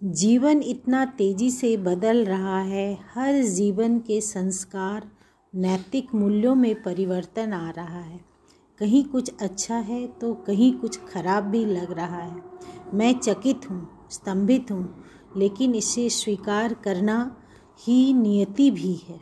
जीवन इतना तेज़ी से बदल रहा है, हर जीवन के संस्कार नैतिक मूल्यों में परिवर्तन आ रहा है। कहीं कुछ अच्छा है तो कहीं कुछ खराब भी लग रहा है। मैं चकित हूँ, स्तंभित हूँ, लेकिन इसे स्वीकार करना ही नियति भी है।